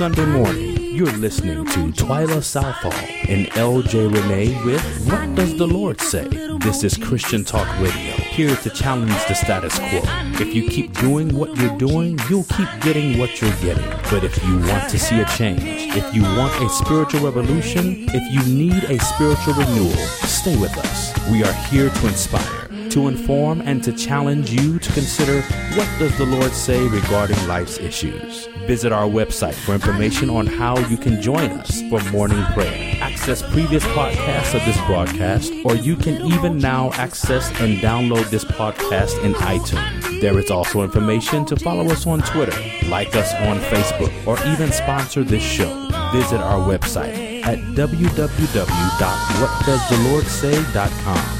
Sunday morning, you're listening to Twyla Southall and LJ Renee with What Does the Lord Say? This is Christian Talk Radio, here to challenge the status quo. If you keep doing what you're doing, you'll keep getting what you're getting. But if you want to see a change, if you want a spiritual revolution, if you need a spiritual renewal, stay with us. We are here to inspire to inform and to challenge you to consider what does the Lord say regarding life's issues. Visit our website for information on how you can join us for morning prayer. Access previous podcasts of this broadcast, or you can even now access and download this podcast in iTunes. There is also information to follow us on Twitter, like us on Facebook, or even sponsor this show. Visit our website at www.whatdoesthelordsay.com.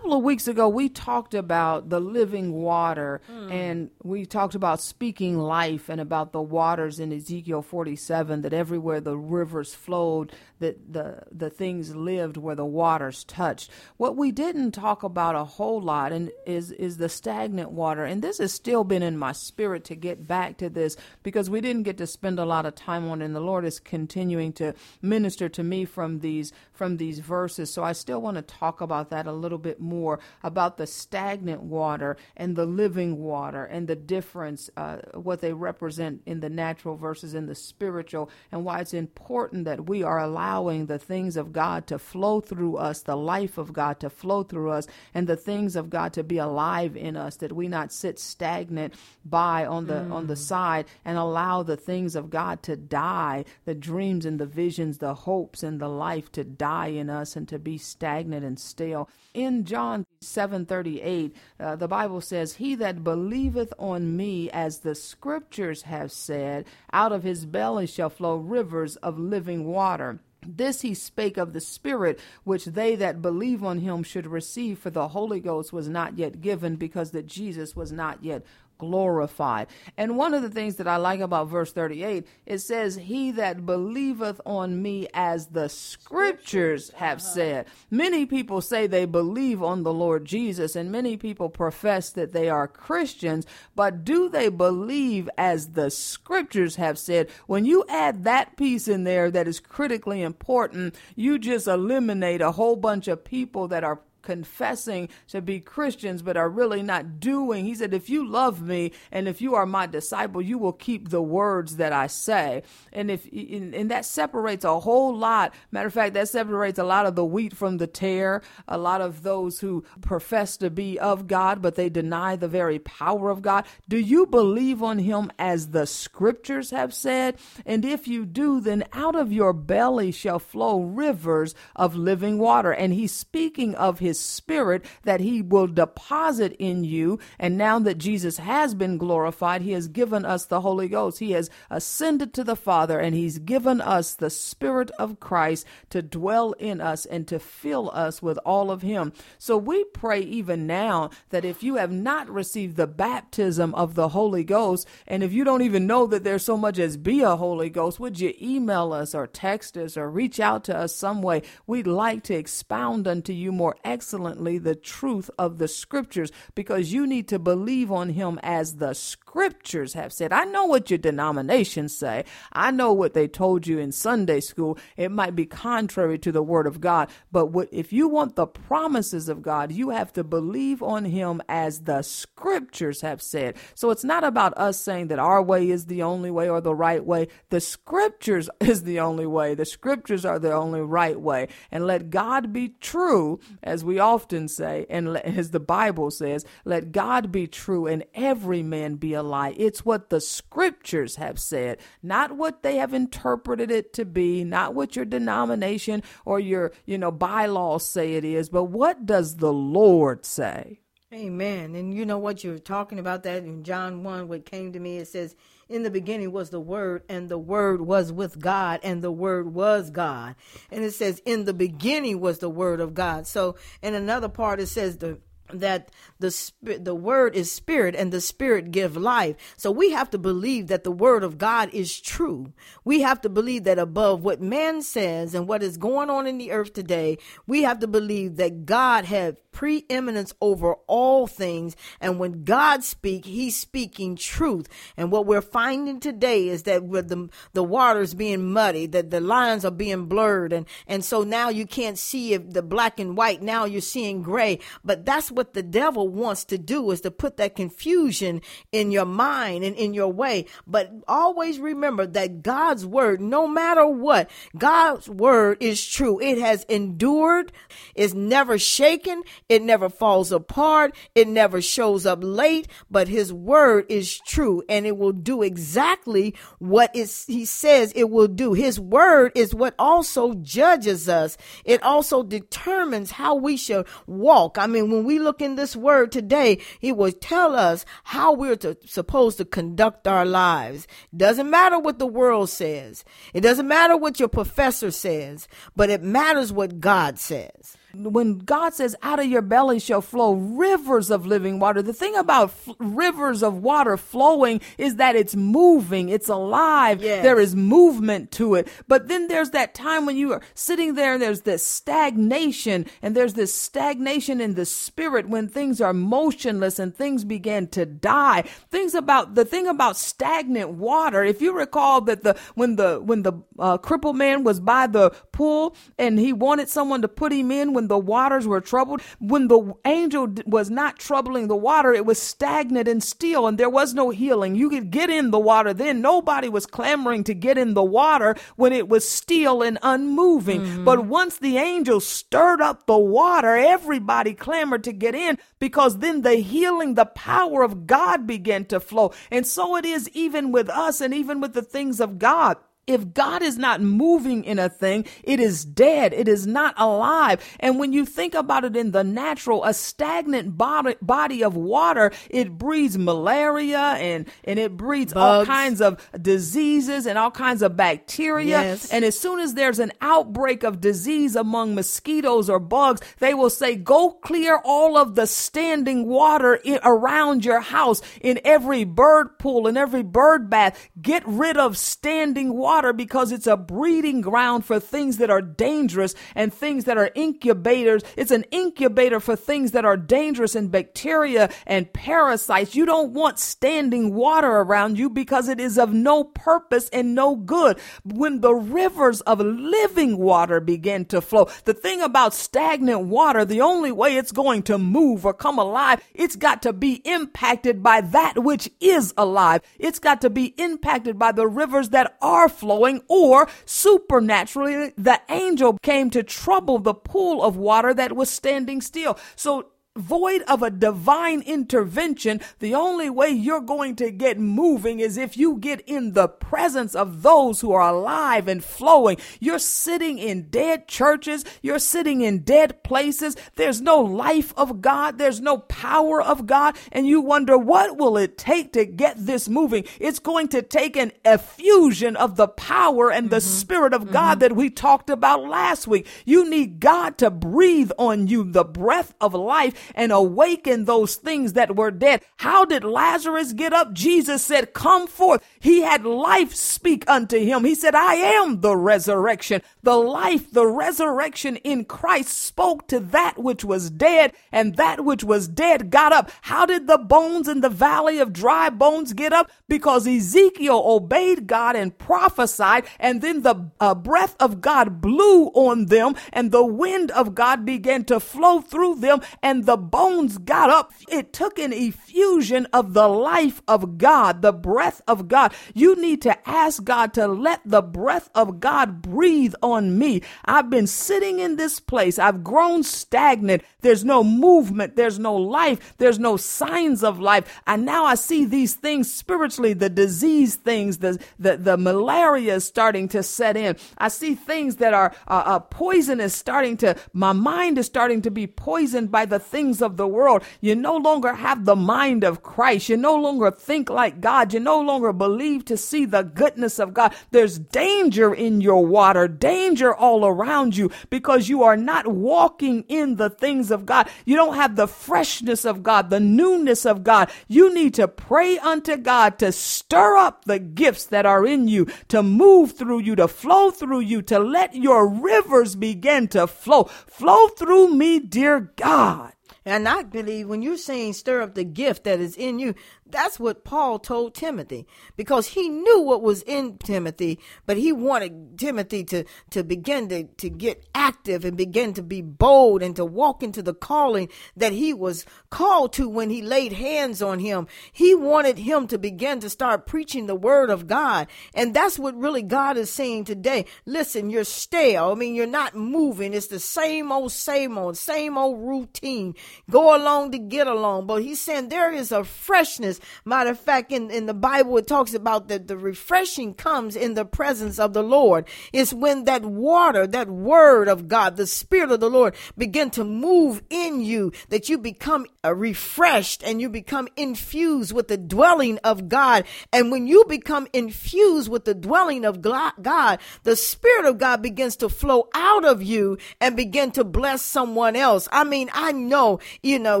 Of weeks ago, we talked about the living water, mm. and we talked about speaking life and about the waters in Ezekiel 47. That everywhere the rivers flowed, that the the things lived where the waters touched. What we didn't talk about a whole lot, and is is the stagnant water. And this has still been in my spirit to get back to this because we didn't get to spend a lot of time on, it, and the Lord is continuing to minister to me from these from these verses. So I still want to talk about that a little bit more about the stagnant water and the living water and the difference, uh, what they represent in the natural versus in the spiritual, and why it's important that we are allowing the things of God to flow through us, the life of God to flow through us, and the things of God to be alive in us, that we not sit stagnant by on the mm. on the mm. side and allow the things of God to die, the dreams and the visions, the hopes and the life to die in us and to be stagnant and still. In John 7:38, uh, the Bible says, "He that believeth on me, as the scriptures have said, out of his belly shall flow rivers of living water." This he spake of the Spirit, which they that believe on him should receive, for the Holy Ghost was not yet given, because that Jesus was not yet glorified. And one of the things that I like about verse 38, it says, He that believeth on me as the scriptures have uh-huh. said. Many people say they believe on the Lord Jesus, and many people profess that they are Christians, but do they believe as the scriptures have said? When you add that piece in there that is critically important, you just eliminate a whole bunch of people that are confessing to be Christians but are really not doing. He said, If you love me and if you are my disciple, you will keep the words that I say. And if and that separates a whole lot. Matter of fact, that separates a lot of the wheat from the tare, a lot of those who profess to be of God, but they deny the very power of God. Do you believe on him as the scriptures have said? And if you do, then out of your belly shall flow rivers of living water. And he's speaking of his his spirit that he will deposit in you. And now that Jesus has been glorified, he has given us the Holy Ghost. He has ascended to the Father and he's given us the spirit of Christ to dwell in us and to fill us with all of him. So we pray even now that if you have not received the baptism of the Holy Ghost, and if you don't even know that there's so much as be a Holy Ghost, would you email us or text us or reach out to us some way? We'd like to expound unto you more excellently excellently the truth of the scriptures because you need to believe on him as the scriptures have said. I know what your denominations say. I know what they told you in Sunday school. It might be contrary to the word of God, but what, if you want the promises of God, you have to believe on him as the scriptures have said. So it's not about us saying that our way is the only way or the right way. The scriptures is the only way. The scriptures are the only right way. And let God be true as we often say, and as the Bible says, let God be true and every man be a lie. It's what the scriptures have said, not what they have interpreted it to be, not what your denomination or your, you know, bylaws say it is, but what does the Lord say? Amen. And you know what you're talking about that in John 1, what came to me, it says, in the beginning was the Word, and the Word was with God, and the Word was God. And it says, in the beginning was the Word of God. So in another part, it says, the that the the word is spirit and the spirit give life. So we have to believe that the word of god is true. We have to believe that above what man says and what is going on in the earth today we have to believe that god had preeminence over all things and when god speaks, he's speaking truth and what we're finding today is that with the the waters being muddy that the lines are being blurred and and so now you can't see if the black and white now you're seeing gray but that's what the devil wants to do is to put that confusion in your mind and in your way. But always remember that God's word, no matter what, God's word is true. It has endured, it's never shaken, it never falls apart, it never shows up late, but his word is true and it will do exactly what he says it will do. His word is what also judges us. It also determines how we should walk. I mean, when we look in this word today, it will tell us how we're to, supposed to conduct our lives. Doesn't matter what the world says. It doesn't matter what your professor says, but it matters what God says when God says, out of your belly shall flow rivers of living water, the thing about f- rivers of water flowing is that it's moving, it's alive, yes. there is movement to it. But then there's that time when you are sitting there and there's this stagnation, and there's this stagnation in the spirit when things are motionless and things begin to die. Things about the thing about stagnant water, if you recall that the when the when the uh, crippled man was by the pool and he wanted someone to put him in when the waters were troubled, when the angel was not troubling the water, it was stagnant and still, and there was no healing. You could get in the water then. Nobody was clamoring to get in the water when it was still and unmoving. Mm-hmm. But once the angel stirred up the water, everybody clamored to get in because then the healing, the power of God began to flow. And so it is even with us and even with the things of God. If God is not moving in a thing, it is dead. It is not alive. And when you think about it in the natural, a stagnant body, body of water, it breeds malaria and, and it breeds Bugs. all kinds of diseases and all kinds of bacteria. Yes. And as soon as there's an outbreak of disease among mosquitoes or bugs, they will say, go clear all of the standing water in, around your house in every bird pool, in every bird bath. Get rid of standing water water because it's a breeding ground for things that are dangerous and things that are incubators. It's an incubator for things that are dangerous and bacteria and parasites. You don't want standing water around you because it is of no purpose and no good. When the rivers of living water begin to flow, the thing about stagnant water, the only way it's going to move or come alive, it's got to be impacted by that which is alive. It's got to be impacted by the rivers that are flowing flowing, or supernaturally, the angel came to trouble the pool of water that was standing still. So void of a divine intervention, the only way you're going to get moving is if you get in the presence of those who are alive and flowing. You're sitting in dead churches. You're sitting in dead places. There's no life of God. There's no power of God. And you wonder, what will it take to get this moving? It's going to take an effusion of the power and the mm-hmm. spirit of God mm-hmm. that we talked about last week. You need God to breathe on you the breath of life and awaken those things that were dead. How did Lazarus get up? Jesus said, come forth. He had life speak unto him. He said, I am the resurrection. The life, the resurrection in Christ spoke to that which was dead and that which was dead got up. How did the bones in the valley of dry bones get up? Because Ezekiel obeyed God and prophesied and then the uh, breath of God blew on them and the wind of God began to flow through them and the the bones got up. It took an effusion of the life of God, the breath of God. You need to ask God to let the breath of God breathe on me. I've been sitting in this place. I've grown stagnant. There's no movement. There's no life. There's no signs of life. And now I see these things spiritually, the disease things, the, the, the malaria is starting to set in. I see things that are uh, uh, poisonous starting to, my mind is starting to be poisoned by the things things of the world. You no longer have the mind of Christ. You no longer think like God. You no longer believe to see the goodness of God. There's danger in your water, danger all around you because you are not walking in the things of God. You don't have the freshness of God, the newness of God. You need to pray unto God to stir up the gifts that are in you, to move through you, to flow through you, to let your rivers begin to flow. Flow through me, dear God. And I believe when you're saying stir up the gift that is in you, that's what Paul told Timothy because he knew what was in Timothy, but he wanted Timothy to, to begin to, to get active and begin to be bold and to walk into the calling that he was called to when he laid hands on him. He wanted him to begin to start preaching the word of God. And that's what really God is saying today. Listen, you're stale. I mean, you're not moving. It's the same old, same old, same old routine. Go along to get along. But he's saying there is a freshness Matter of fact, in, in the Bible, it talks about that the refreshing comes in the presence of the Lord. It's when that water, that word of God, the Spirit of the Lord begin to move in you that you become uh, refreshed and you become infused with the dwelling of God. And when you become infused with the dwelling of God, the Spirit of God begins to flow out of you and begin to bless someone else. I mean, I know, you know,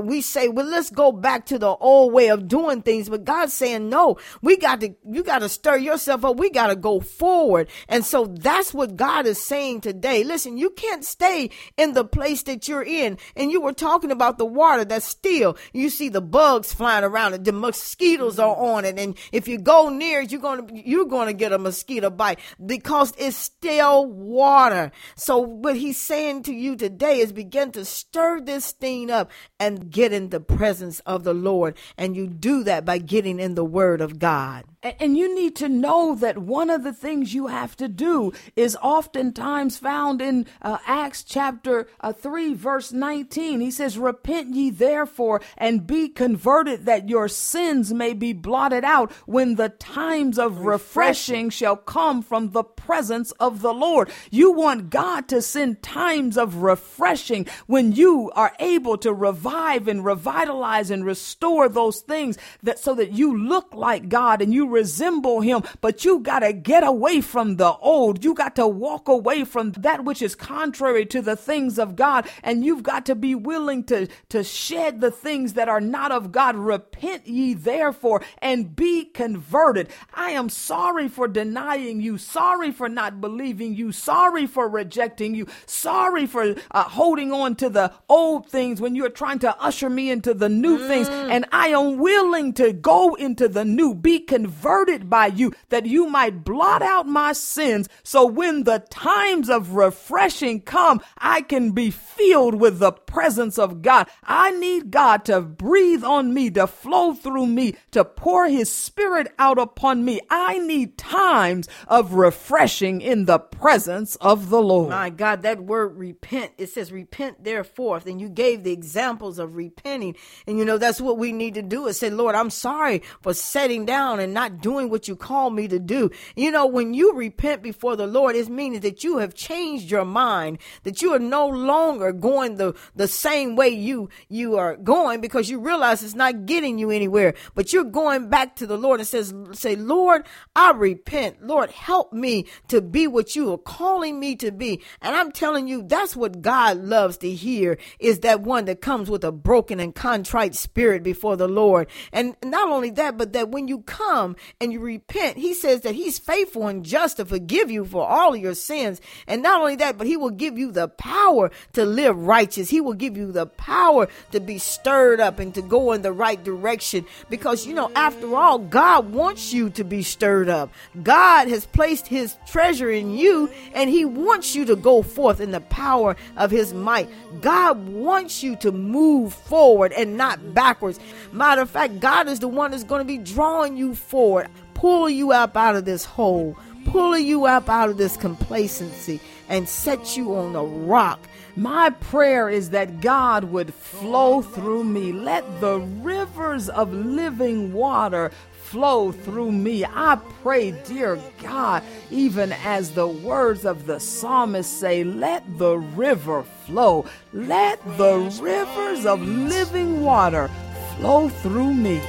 we say, well, let's go back to the old way of doing things, but God's saying, no, we got to, you got to stir yourself up. We got to go forward. And so that's what God is saying today. Listen, you can't stay in the place that you're in. And you were talking about the water that's still, you see the bugs flying around it. The mosquitoes are on it. And if you go near it, you're going to, you're going to get a mosquito bite because it's still water. So what he's saying to you today is begin to stir this thing up and get in the presence of the Lord. And you do that that by getting in the Word of God. And you need to know that one of the things you have to do is oftentimes found in uh, Acts chapter uh, 3, verse 19. He says, Repent ye therefore and be converted that your sins may be blotted out when the times of refreshing shall come from the presence of the Lord. You want God to send times of refreshing when you are able to revive and revitalize and restore those things that so that you look like God and you resemble him, but you got to get away from the old. You got to walk away from that which is contrary to the things of God. And you've got to be willing to, to shed the things that are not of God. Repent ye therefore and be converted. I am sorry for denying you, sorry for not believing you, sorry for rejecting you, sorry for uh, holding on to the old things when you're trying to usher me into the new mm. things. And I am willing to go into the new, be converted by you that you might blot out my sins. So when the times of refreshing come, I can be filled with the presence of God. I need God to breathe on me, to flow through me, to pour his spirit out upon me. I need times of refreshing in the presence of the Lord. My God, that word repent, it says repent therefore. And you gave the examples of repenting. And you know, that's what we need to do is say, Lord, I'm sorry for setting down and not doing what you call me to do. You know, when you repent before the Lord, it means that you have changed your mind, that you are no longer going the, the same way you, you are going because you realize it's not getting you anywhere, but you're going back to the Lord and says, say, Lord, I repent. Lord, help me to be what you are calling me to be. And I'm telling you, that's what God loves to hear is that one that comes with a broken and contrite spirit before the Lord. And not only that, but that when you come and you repent, he says that he's faithful and just to forgive you for all of your sins. And not only that, but he will give you the power to live righteous. He will give you the power to be stirred up and to go in the right direction. Because, you know, after all, God wants you to be stirred up. God has placed his treasure in you and he wants you to go forth in the power of his might. God wants you to move forward and not backwards. Matter of fact, God is the one that's going to be drawing you forward pulling you up out of this hole, pulling you up out of this complacency, and set you on a rock. My prayer is that God would flow through me. Let the rivers of living water flow through me. I pray, dear God, even as the words of the psalmist say, let the river flow. Let the rivers of living water flow through me.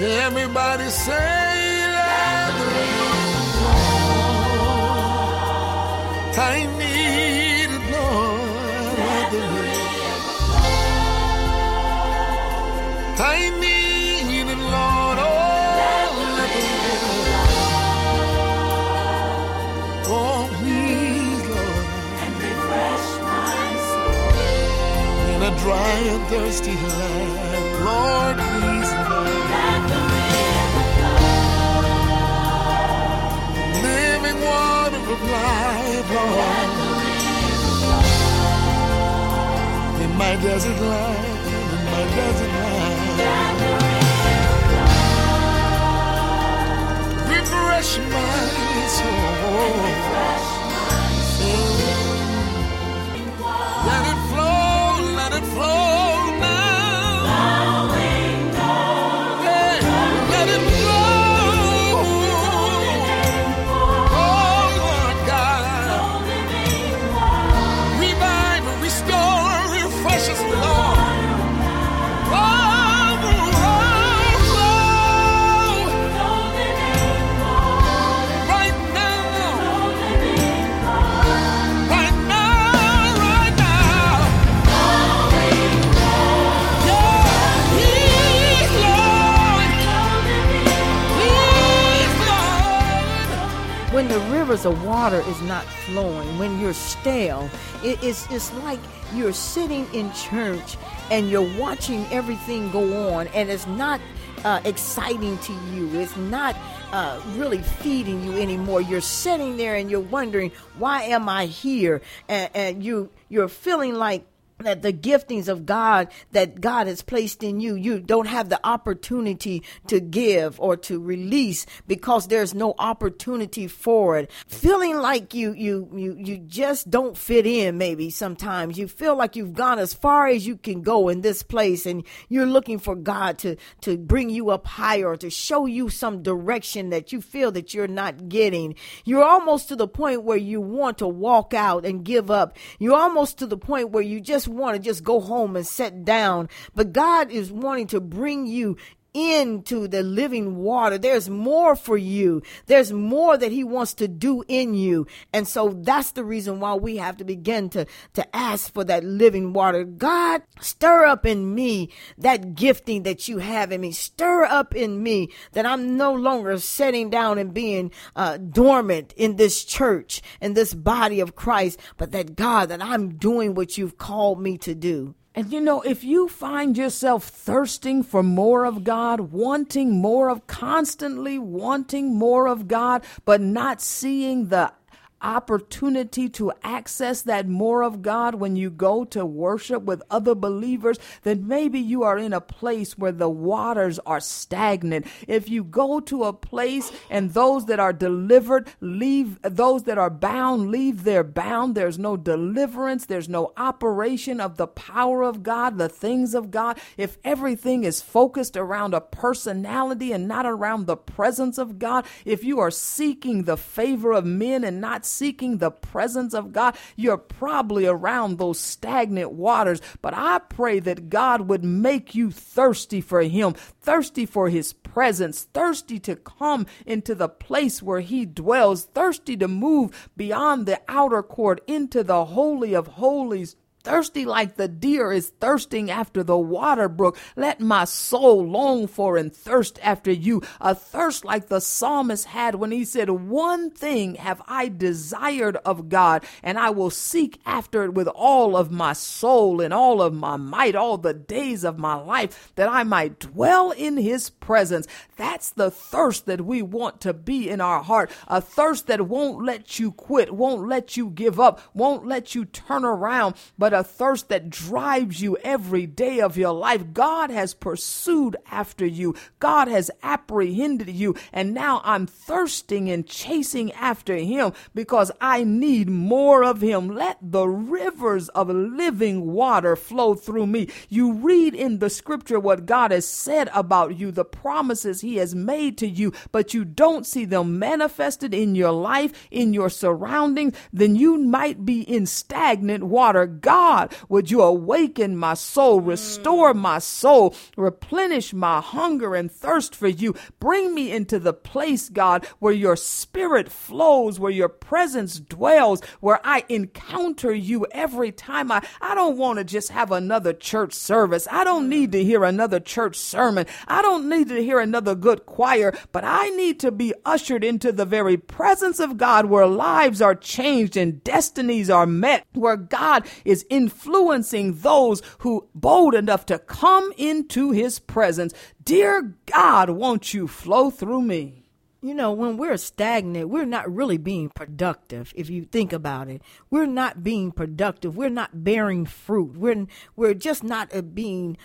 Everybody say, let the river flow. I need it, Lord. Let the river flow. I need it, Lord. Oh, let the river flow. Oh, please, Lord. And refresh my soul. In a dry and thirsty land, desert life, water is not flowing, when you're stale, it, it's it's like you're sitting in church and you're watching everything go on, and it's not uh, exciting to you. It's not uh, really feeding you anymore. You're sitting there and you're wondering, why am I here? And, and you you're feeling like that the giftings of God that God has placed in you, you don't have the opportunity to give or to release because there's no opportunity for it. Feeling like you, you, you, you just don't fit in maybe sometimes. You feel like you've gone as far as you can go in this place and you're looking for God to, to bring you up higher or to show you some direction that you feel that you're not getting. You're almost to the point where you want to walk out and give up. You're almost to the point where you just want to just go home and sit down. But God is wanting to bring you into the living water. There's more for you. There's more that he wants to do in you. And so that's the reason why we have to begin to, to ask for that living water. God, stir up in me that gifting that you have in me. Stir up in me that I'm no longer sitting down and being uh, dormant in this church, in this body of Christ, but that God, that I'm doing what you've called me to do. And you know, if you find yourself thirsting for more of God, wanting more of, constantly wanting more of God, but not seeing the opportunity to access that more of God when you go to worship with other believers, then maybe you are in a place where the waters are stagnant. If you go to a place and those that are delivered leave, those that are bound leave their bound, there's no deliverance, there's no operation of the power of God, the things of God. If everything is focused around a personality and not around the presence of God, if you are seeking the favor of men and not seeking the presence of God, you're probably around those stagnant waters. But I pray that God would make you thirsty for Him, thirsty for His presence, thirsty to come into the place where He dwells, thirsty to move beyond the outer court into the Holy of Holies thirsty like the deer is thirsting after the water brook. Let my soul long for and thirst after you. A thirst like the psalmist had when he said, One thing have I desired of God, and I will seek after it with all of my soul and all of my might, all the days of my life, that I might dwell in his presence. That's the thirst that we want to be in our heart. A thirst that won't let you quit, won't let you give up, won't let you turn around, but a thirst that drives you every day of your life. God has pursued after you. God has apprehended you. And now I'm thirsting and chasing after him because I need more of him. Let the rivers of living water flow through me. You read in the scripture what God has said about you, the promises he has made to you, but you don't see them manifested in your life, in your surroundings, then you might be in stagnant water. God, would you awaken my soul, restore my soul, replenish my hunger and thirst for you. Bring me into the place, God, where your spirit flows, where your presence dwells, where I encounter you every time I, I don't want to just have another church service. I don't need to hear another church sermon. I don't need to hear another good choir, but I need to be ushered into the very presence of God where lives are changed and destinies are met, where God is influencing those who bold enough to come into his presence. Dear God, won't you flow through me? You know, when we're stagnant, we're not really being productive. If you think about it, we're not being productive. We're not bearing fruit. We're we're just not uh, being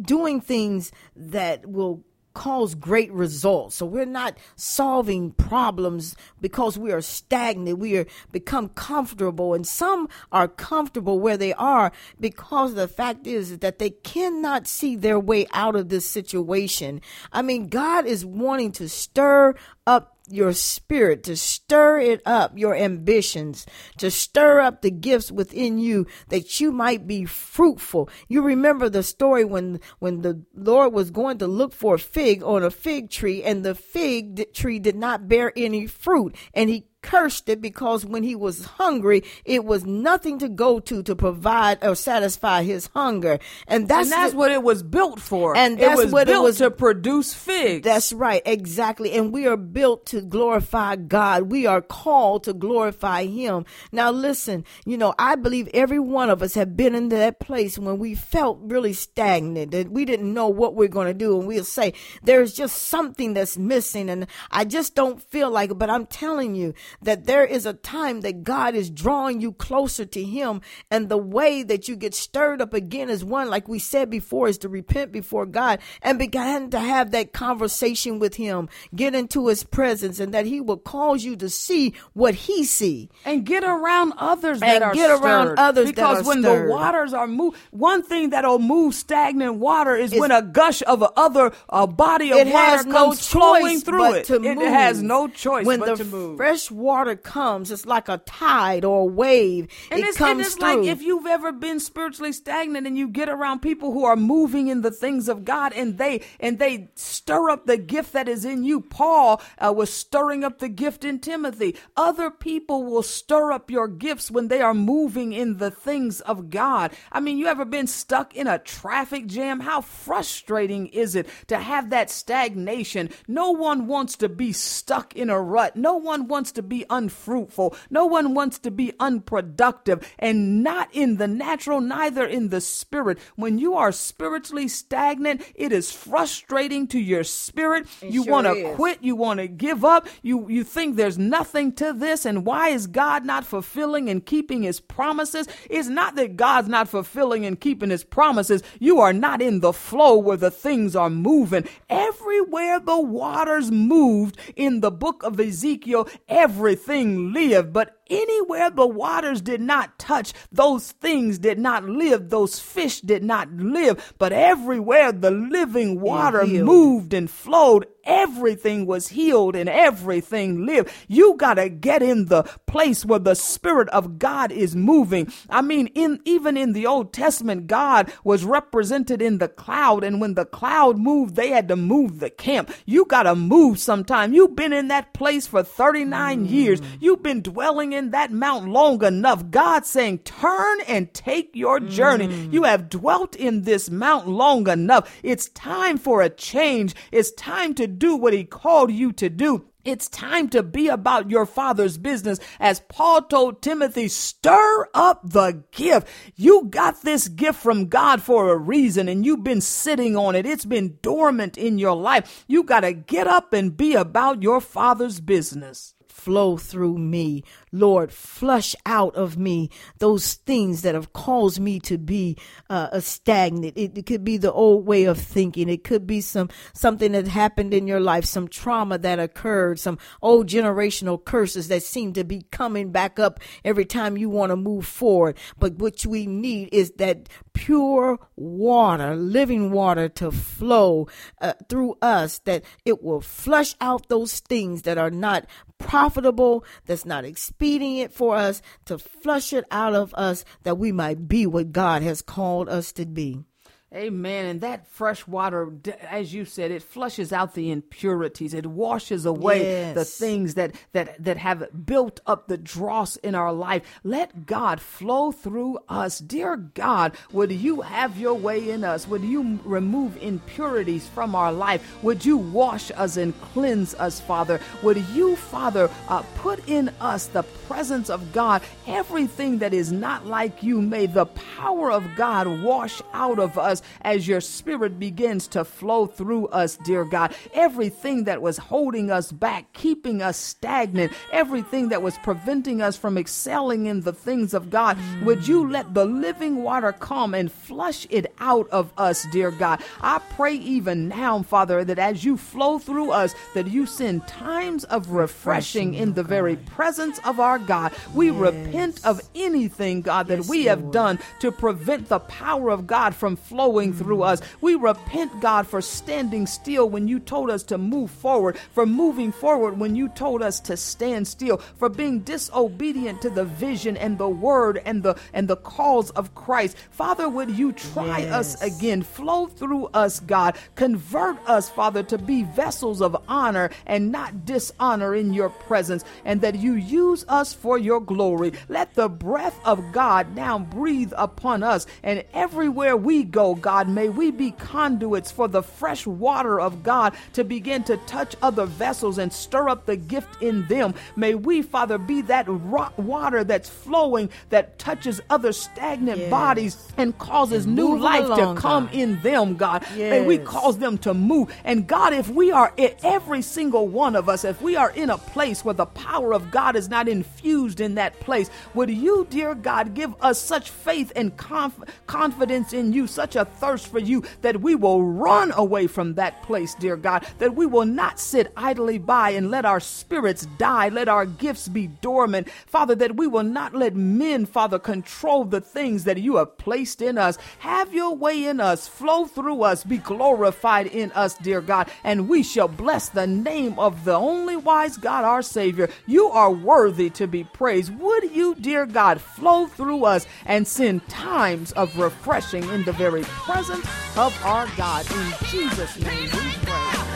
doing things that will cause great results. So we're not solving problems because we are stagnant. We are become comfortable and some are comfortable where they are because the fact is that they cannot see their way out of this situation. I mean, God is wanting to stir up your spirit, to stir it up, your ambitions, to stir up the gifts within you that you might be fruitful. You remember the story when, when the Lord was going to look for a fig on a fig tree and the fig tree did not bear any fruit and he cursed it because when he was hungry, it was nothing to go to to provide or satisfy his hunger. And that's, and that's the, what it was built for. And that's it was what built it was to produce figs. That's right, exactly. And we are built to glorify God. We are called to glorify Him. Now, listen, you know, I believe every one of us have been in that place when we felt really stagnant and we didn't know what we're going to do. And we'll say, there's just something that's missing. And I just don't feel like it. But I'm telling you, that there is a time that God is drawing you closer to Him. And the way that you get stirred up again is one, like we said before, is to repent before God and begin to have that conversation with Him, get into His presence, and that He will cause you to see what He see. And get around others And that are get around stirred. others because when stirred. the waters are moved, one thing that'll move stagnant water is when a gush of a other a body of It water has no comes flowing through it. to it move. has no choice when but the to move. fresh water comes, it's like a tide or a wave. And it it's, comes and it's through. like if you've ever been spiritually stagnant and you get around people who are moving in the things of God and they and they stir up the gift that is in you. Paul uh, was stirring up the gift in Timothy. Other people will stir up your gifts when they are moving in the things of God. I mean, you ever been stuck in a traffic jam? How frustrating is it to have that stagnation? No one wants to be stuck in a rut. No one wants to be unfruitful. No one wants to be unproductive and not in the natural, neither in the spirit. When you are spiritually stagnant, it is frustrating to your spirit. you sure want to quit. You want to give up. You, you think there's nothing to this. And why is God not fulfilling and keeping his promises? It's not that God's not fulfilling and keeping his promises. You are not in the flow where the things are moving. Everywhere the waters moved in the book of Ezekiel, everything lived. But anywhere the waters did not touch, those things did not live, those fish did not live. But everywhere the living water moved and flowed, everything was healed and everything lived. You got to get in the place where the Spirit of God is moving. I mean, in even in the Old Testament, God was represented in the cloud, and when the cloud moved, they had to move the camp. You got to move sometime. You've been in that place for 39 years. Mm. You've been dwelling in that mount long enough. God saying, turn and take your journey. Mm. You have dwelt in this mount long enough. It's time for a change. It's time to do what he called you to do. It's time to be about your father's business. As Paul told Timothy, stir up the gift. You got this gift from God for a reason and you've been sitting on it. It's been dormant in your life. You got to get up and be about your father's business. Flow through me. Lord, flush out of me those things that have caused me to be uh, a stagnant. It, it could be the old way of thinking. It could be some something that happened in your life, some trauma that occurred, some old generational curses that seem to be coming back up every time you want to move forward. But what we need is that pure water, living water to flow uh, through us, that it will flush out those things that are not profitable, that's not expedient for us, to flush it out of us that we might be what God has called us to be. Amen. And that fresh water, as you said, it flushes out the impurities. It washes away yes. the things that, that, that have built up the dross in our life. Let God flow through us. Dear God, would you have your way in us? Would you remove impurities from our life? Would you wash us and cleanse us, Father? Would you, Father, uh, put in us the presence of God? Everything that is not like you, may the power of God wash out of us us as your spirit begins to flow through us, dear God. Everything that was holding us back, keeping us stagnant, everything that was preventing us from excelling in the things of God, would you let the living water come and flush it out of us, dear God? I pray even now, Father, that as you flow through us, that you send times of refreshing in the very presence of our God. We yes. repent of anything, God, that yes, we have Lord. done to prevent the power of God from flowing flowing through us. We repent, God, for standing still when you told us to move forward, for moving forward when you told us to stand still, for being disobedient to the vision and the word and the and the cause of Christ. Father, would you try yes. us again? Flow through us, God. Convert us, Father, to be vessels of honor and not dishonor in your presence, and that you use us for your glory. Let the breath of God now breathe upon us, and everywhere we go, God. May we be conduits for the fresh water of God to begin to touch other vessels and stir up the gift in them. May we, Father, be that rock water that's flowing that touches other stagnant yes. bodies and causes and new life to come God. in them, God. Yes. May we cause them to move. And God, if we are, every single one of us, if we are in a place where the power of God is not infused in that place, would you, dear God, give us such faith and conf- confidence in you, such a thirst for you that we will run away from that place, dear God, that we will not sit idly by and let our spirits die, let our gifts be dormant. Father, that we will not let men, Father, control the things that you have placed in us. Have your way in us, flow through us, be glorified in us, dear God, and we shall bless the name of the only wise God, our Savior. You are worthy to be praised. Would you, dear God, flow through us and send times of refreshing in the very presence of our God. In Jesus' name we pray.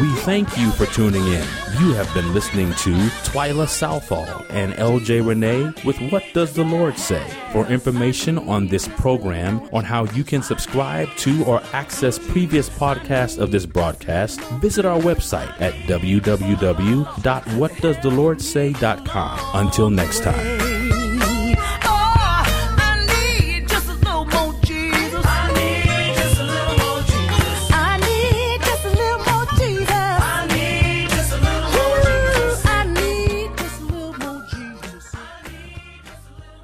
We thank you for tuning in. You have been listening to Twyla Southall and LJ Renee with What Does the Lord Say? For information on this program, on how you can subscribe to or access previous podcasts of this broadcast, visit our website at www.whatdoesthelordsay.com. Until next time.